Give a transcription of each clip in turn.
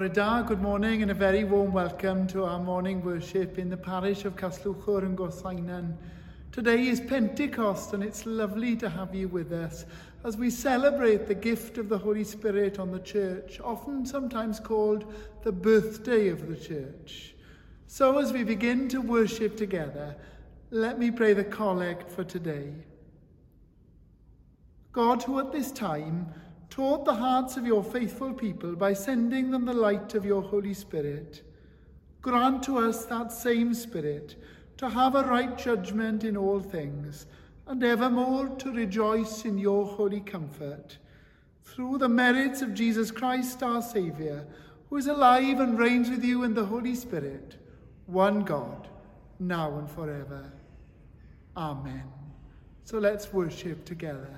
Bore da, good morning and a very warm welcome to our morning worship in the parish of Casllwchwr and Gorseinon. Today is Pentecost and it's lovely to have you with us as we celebrate the gift of the Holy Spirit on the church, often sometimes called the birthday of the church. So as we begin to worship together, let me pray the collect for today. God, who at this time taught the hearts of your faithful people by sending them the light of your Holy Spirit. Grant to us that same Spirit to have a right judgment in all things, and evermore to rejoice in your holy comfort. Through the merits of Jesus Christ our Saviour, who is alive and reigns with you in the Holy Spirit, one God, now and forever. Amen. So let's worship together.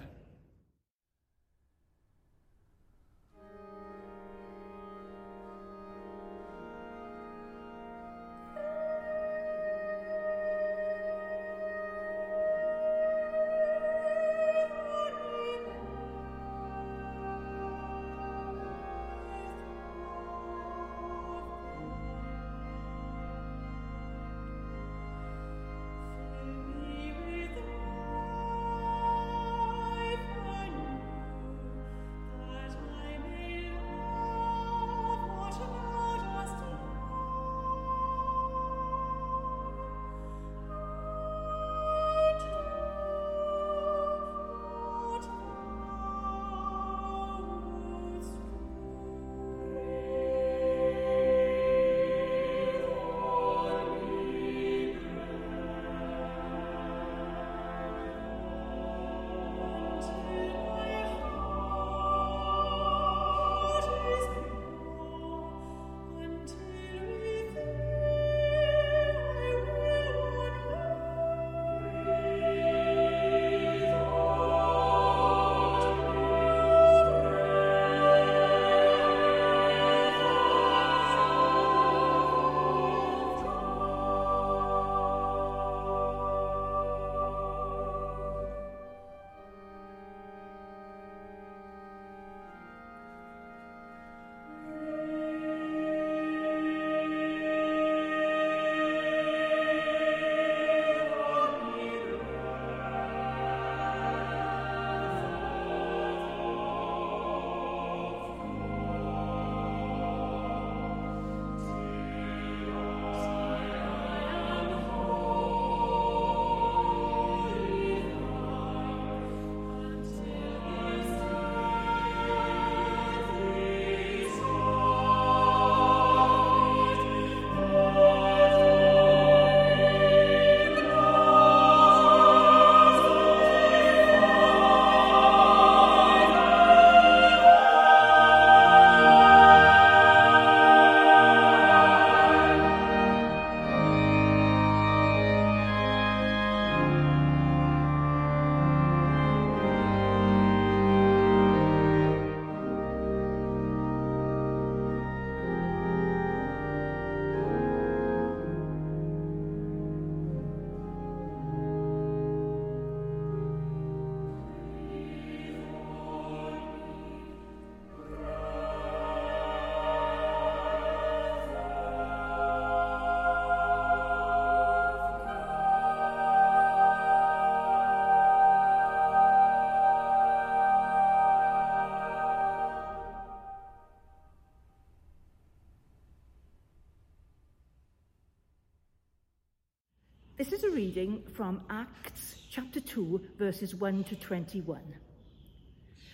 From Acts chapter 2, verses 1 to 21.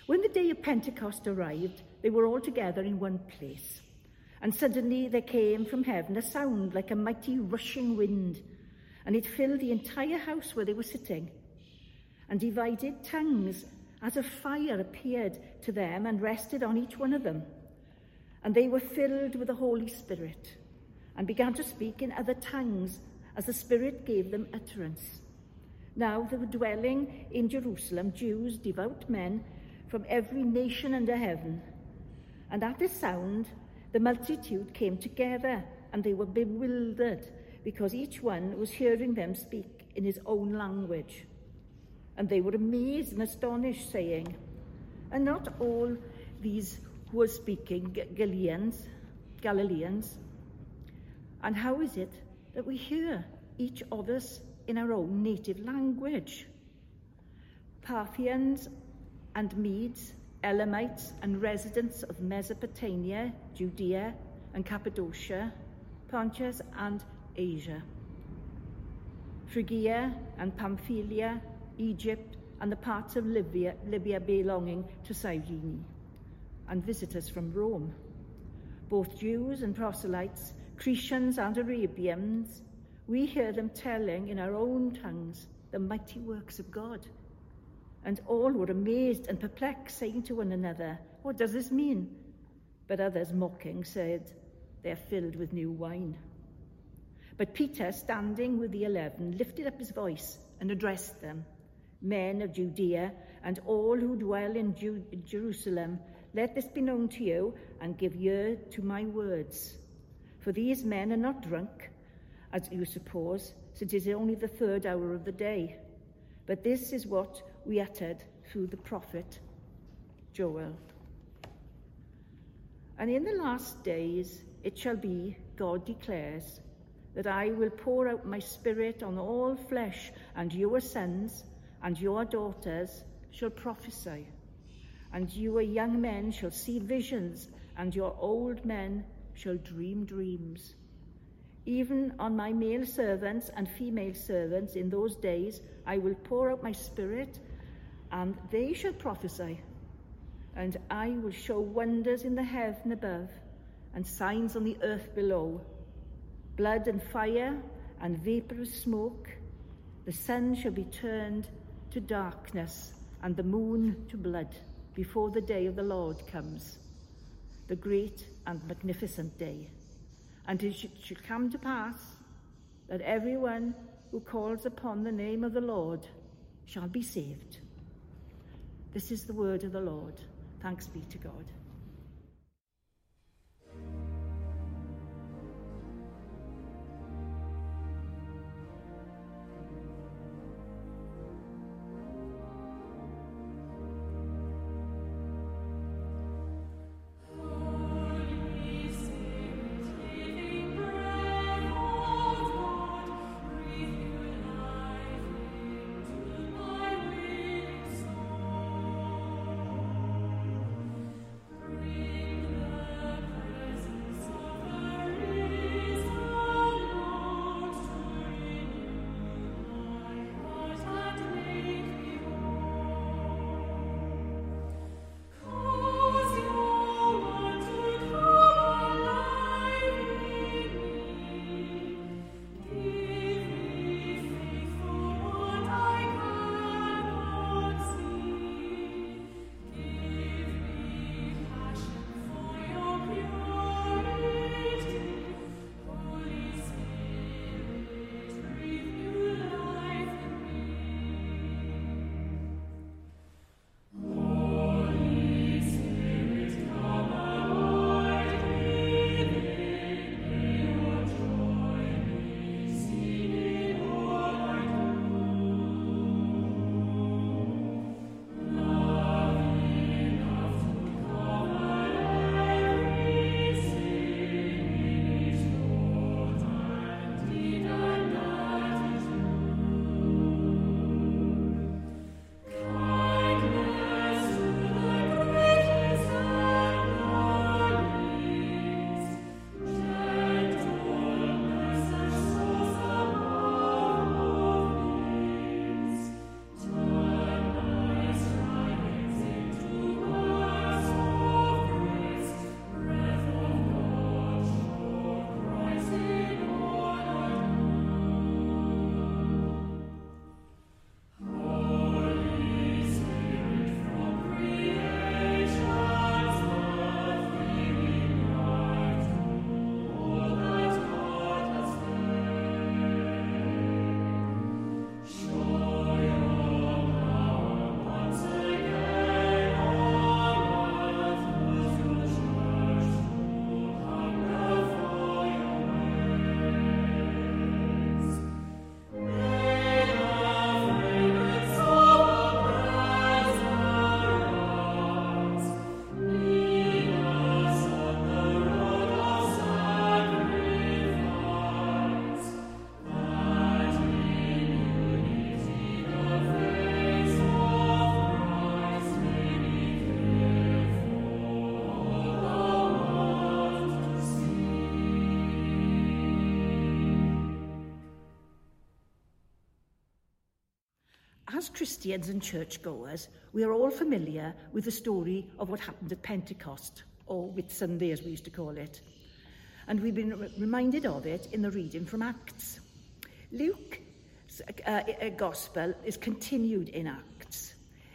When the day of Pentecost arrived, they were all together in one place. And suddenly there came from heaven a sound like a mighty rushing wind, and it filled the entire house where they were sitting. And divided tongues as a fire appeared to them and rested on each one of them. And they were filled with the Holy Spirit and began to speak in other tongues as the Spirit gave them utterance. Now there were dwelling in Jerusalem Jews, devout men from every nation under heaven. And at this sound, the multitude came together, and they were bewildered, because each one was hearing them speak in his own language. And they were amazed and astonished, saying, Are not all these who are speaking Galileans? Galileans? And how is it that we hear each of us in our own native language? Parthians and Medes, Elamites and residents of Mesopotamia, Judea and Cappadocia, Pontus and Asia, Phrygia and Pamphylia, Egypt and the parts of Libya, Libya belonging to Cyrene, and visitors from Rome, both Jews and proselytes, Cretians and Arabians, we hear them telling in our own tongues the mighty works of God. And all were amazed and perplexed, saying to one another, What does this mean? But others, mocking, said, They are filled with new wine. But Peter, standing with the eleven, lifted up his voice and addressed them Men of Judea and all who dwell in Jerusalem, let this be known to you and give ear to my words. For these men are not drunk, as you suppose, since it is only the third hour of the day. But this is what we uttered through the prophet Joel. And in the last days it shall be, God declares, that I will pour out my spirit on all flesh, and your sons and your daughters shall prophesy, and your young men shall see visions, and your old men shall dream dreams. Even on my male servants and female servants in those days I will pour out my spirit, and they shall prophesy. And I will show wonders in the heaven above, and signs on the earth below blood and fire, and vaporous smoke. The sun shall be turned to darkness, and the moon to blood, before the day of the Lord comes, the great and magnificent day. And it shall come to pass that everyone who calls upon the name of the Lord shall be saved. This is the word of the Lord. Thanks be to God. Christians and churchgoers, we are all familiar with the story of what happened at Pentecost, or with Sunday as we used to call it. And we've been re reminded of it in the reading from Acts. Luke's uh, uh, gospel is continued in Acts.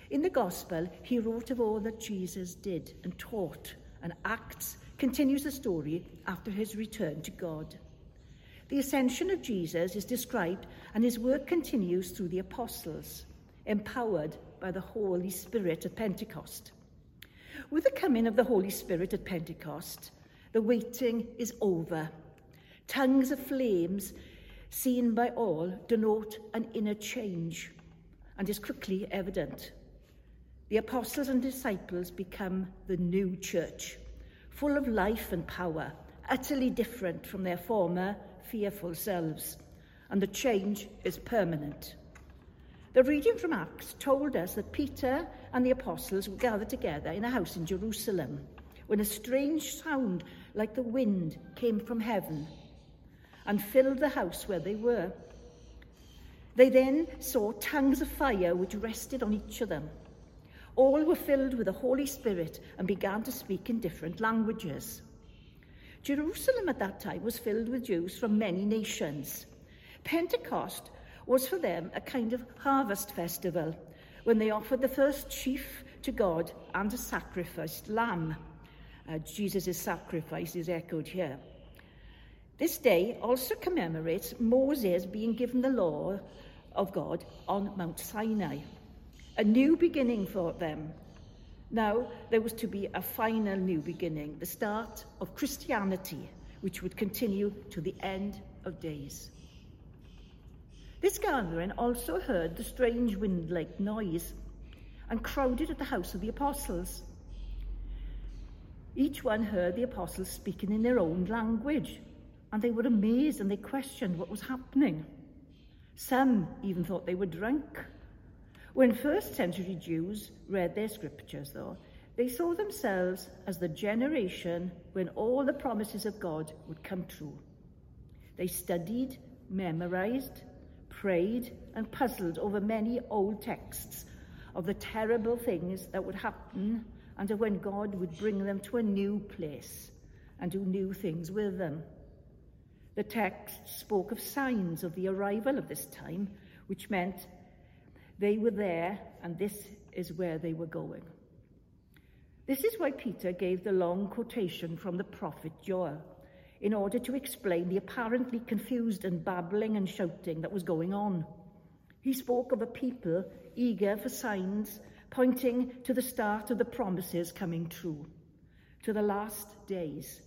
In the gospel, he wrote of all that Jesus did and taught, and Acts continues the story after his return to God. The ascension of Jesus is described and his work continues through the apostles. Empowered by the Holy Spirit at Pentecost. With the coming of the Holy Spirit at Pentecost, the waiting is over. Tongues of flames, seen by all, denote an inner change and is quickly evident. The apostles and disciples become the new church, full of life and power, utterly different from their former fearful selves, and the change is permanent. The reading from Acts told us that Peter and the apostles were gathered together in a house in Jerusalem when a strange sound like the wind came from heaven and filled the house where they were. They then saw tongues of fire which rested on each of them. All were filled with the Holy Spirit and began to speak in different languages. Jerusalem at that time was filled with Jews from many nations. Pentecost was for them a kind of harvest festival when they offered the first sheaf to God and a sacrificed lamb. Uh, Jesus' sacrifice is echoed here. This day also commemorates Moses being given the law of God on Mount Sinai, a new beginning for them now, there was to be a final new beginning, the start of Christianity, which would continue to the end of days. This gathering also heard the strange wind like noise and crowded at the house of the apostles. Each one heard the apostles speaking in their own language, and they were amazed and they questioned what was happening. Some even thought they were drunk. When first century Jews read their scriptures, though, they saw themselves as the generation when all the promises of God would come true. They studied, memorized, prayed, and puzzled over many old texts of the terrible things that would happen and of when God would bring them to a new place and do new things with them. The text spoke of signs of the arrival of this time, which meant they were there, and this is where they were going. This is why Peter gave the long quotation from the prophet Joel in order to explain the apparently confused and babbling and shouting that was going on. He spoke of a people eager for signs, pointing to the start of the promises coming true, to the last days,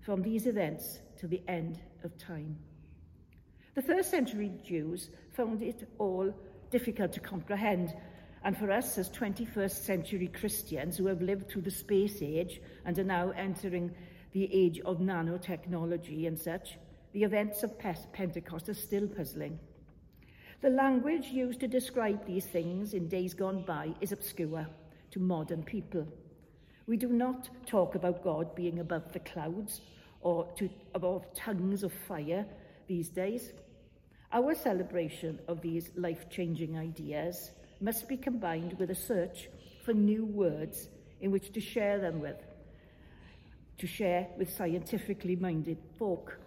from these events to the end of time. The first century Jews found it all difficult to comprehend. And for us as 21st century Christians who have lived through the space age and are now entering the age of nanotechnology and such, the events of Pentecost are still puzzling. The language used to describe these things in days gone by is obscure to modern people. We do not talk about God being above the clouds or to, about tongues of fire these days. Our celebration of these life changing ideas must be combined with a search for new words in which to share them with, to share with scientifically minded folk.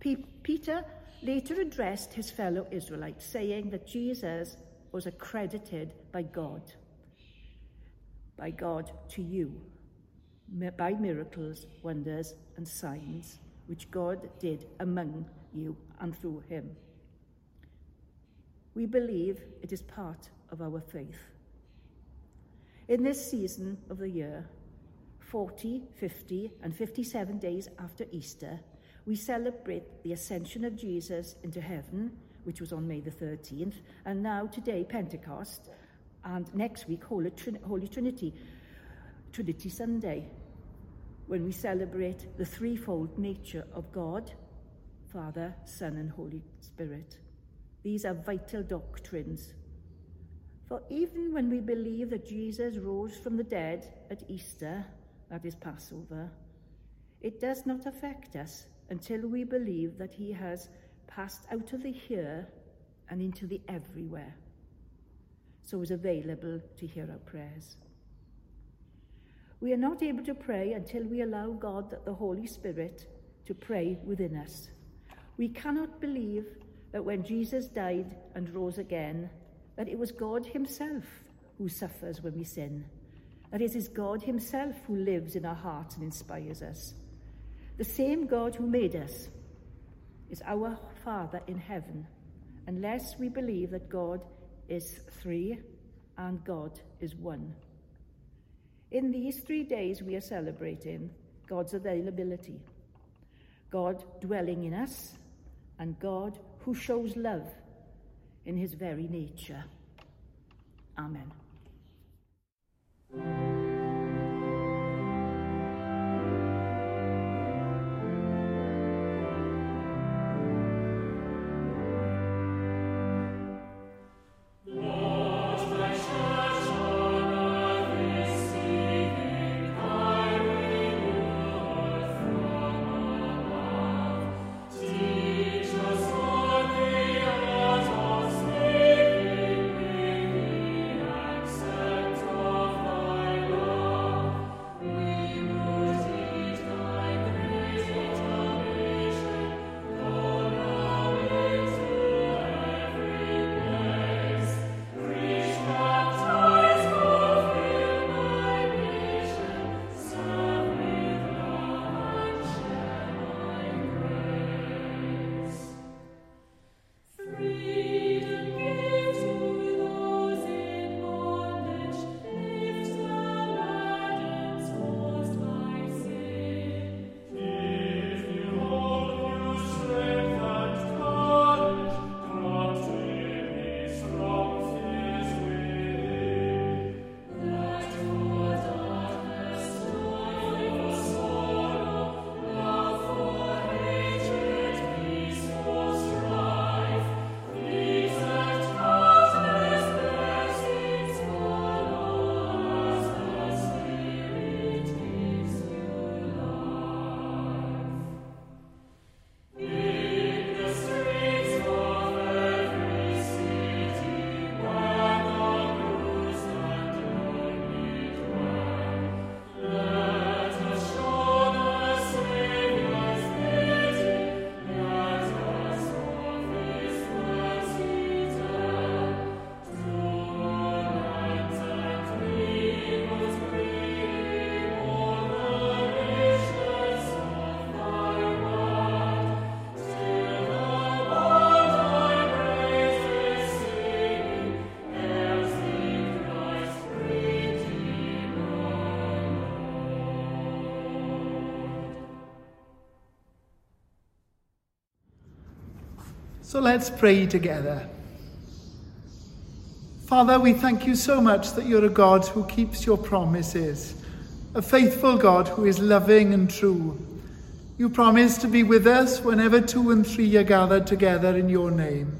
P- Peter later addressed his fellow Israelites, saying that Jesus was accredited by God, by God to you, by miracles, wonders, and signs which God did among you and through him. We believe it is part of our faith. In this season of the year, 40, 50, and 57 days after Easter, we celebrate the ascension of Jesus into heaven, which was on May the 13th, and now today, Pentecost, and next week, Holy, Trin- Holy Trinity, Trinity Sunday, when we celebrate the threefold nature of God, Father, Son, and Holy Spirit. These are vital doctrines. For even when we believe that Jesus rose from the dead at Easter, that is Passover, it does not affect us until we believe that he has passed out of the here and into the everywhere, so is available to hear our prayers. We are not able to pray until we allow God, the Holy Spirit, to pray within us. We cannot believe that when Jesus died and rose again, that it was God Himself who suffers when we sin. That it is God Himself who lives in our hearts and inspires us. The same God who made us is our Father in heaven, unless we believe that God is three and God is one. In these three days, we are celebrating God's availability, God dwelling in us, and God who shows love in his very nature. Amen. Thank you. So let's pray together. Father, we thank you so much that you're a God who keeps your promises, a faithful God who is loving and true. You promise to be with us whenever two and three are gathered together in your name.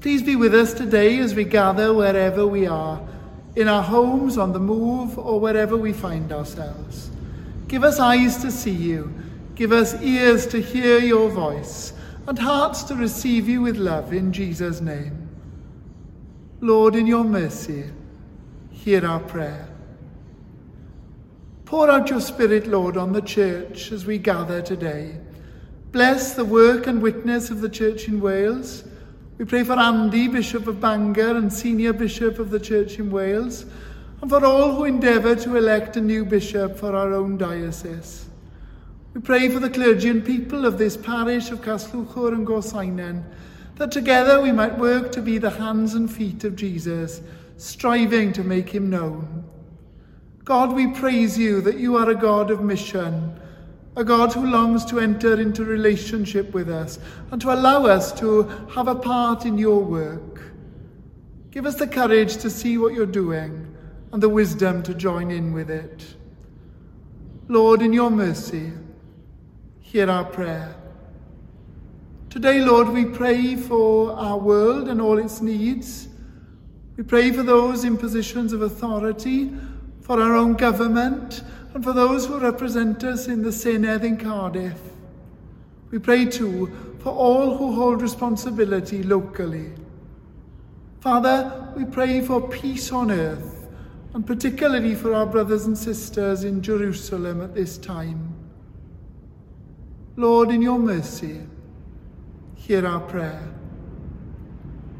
Please be with us today as we gather wherever we are, in our homes, on the move, or wherever we find ourselves. Give us eyes to see you, give us ears to hear your voice and hearts to receive you with love in Jesus' name. Lord, in your mercy, hear our prayer. Pour out your Spirit, Lord, on the church as we gather today. Bless the work and witness of the church in Wales. We pray for Andy, Bishop of Bangor and Senior Bishop of the Church in Wales, and for all who endeavour to elect a new bishop for our own diocese. We pray for the clergy and people of this parish of Casllwchwr and Gorseinon, that together we might work to be the hands and feet of Jesus, striving to make him known. God, we praise you that you are a God of mission, a God who longs to enter into relationship with us and to allow us to have a part in your work. Give us the courage to see what you're doing and the wisdom to join in with it. Lord, in your mercy, hear our prayer. Today, Lord, we pray for our world and all its needs. We pray for those in positions of authority, for our own government, and for those who represent us in the Senedd in Cardiff. We pray too for all who hold responsibility locally. Father, we pray for peace on earth, and particularly for our brothers and sisters in Jerusalem at this time. Lord, in your mercy, hear our prayer.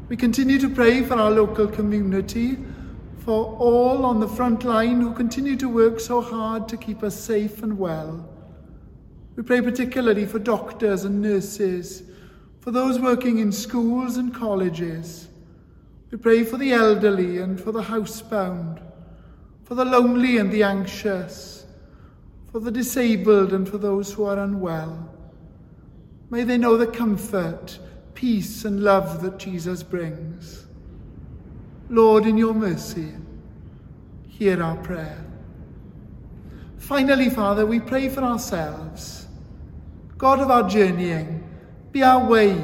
We continue to pray for our local community, for all on the front line who continue to work so hard to keep us safe and well. We pray particularly for doctors and nurses, for those working in schools and colleges. We pray for the elderly and for the housebound, for the lonely and the anxious, for the disabled and for those who are unwell. May they know the comfort, peace, and love that Jesus brings. Lord, in your mercy, hear our prayer. Finally, Father, we pray for ourselves. God of our journeying, be our way,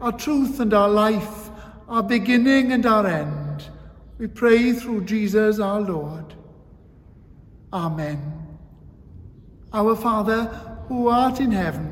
our truth, and our life, our beginning and our end. We pray through Jesus our Lord. Amen. Our Father, who art in heaven,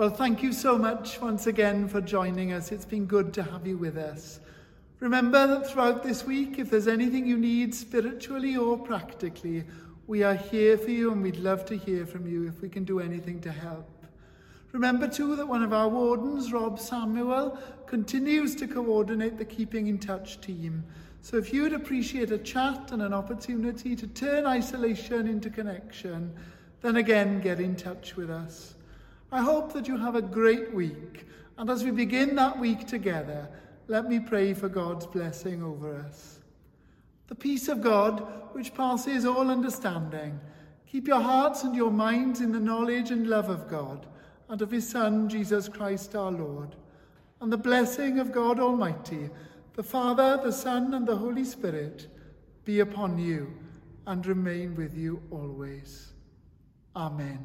Well, thank you so much once again for joining us. It's been good to have you with us. Remember that throughout this week, if there's anything you need spiritually or practically, we are here for you and we'd love to hear from you if we can do anything to help. Remember too that one of our wardens, Rob Samuel, continues to coordinate the Keeping in Touch team. So if you'd appreciate a chat and an opportunity to turn isolation into connection, then again get in touch with us. I hope that you have a great week. And as we begin that week together, let me pray for God's blessing over us. The peace of God, which passes all understanding, keep your hearts and your minds in the knowledge and love of God and of his Son, Jesus Christ our Lord. And the blessing of God Almighty, the Father, the Son, and the Holy Spirit be upon you and remain with you always. Amen.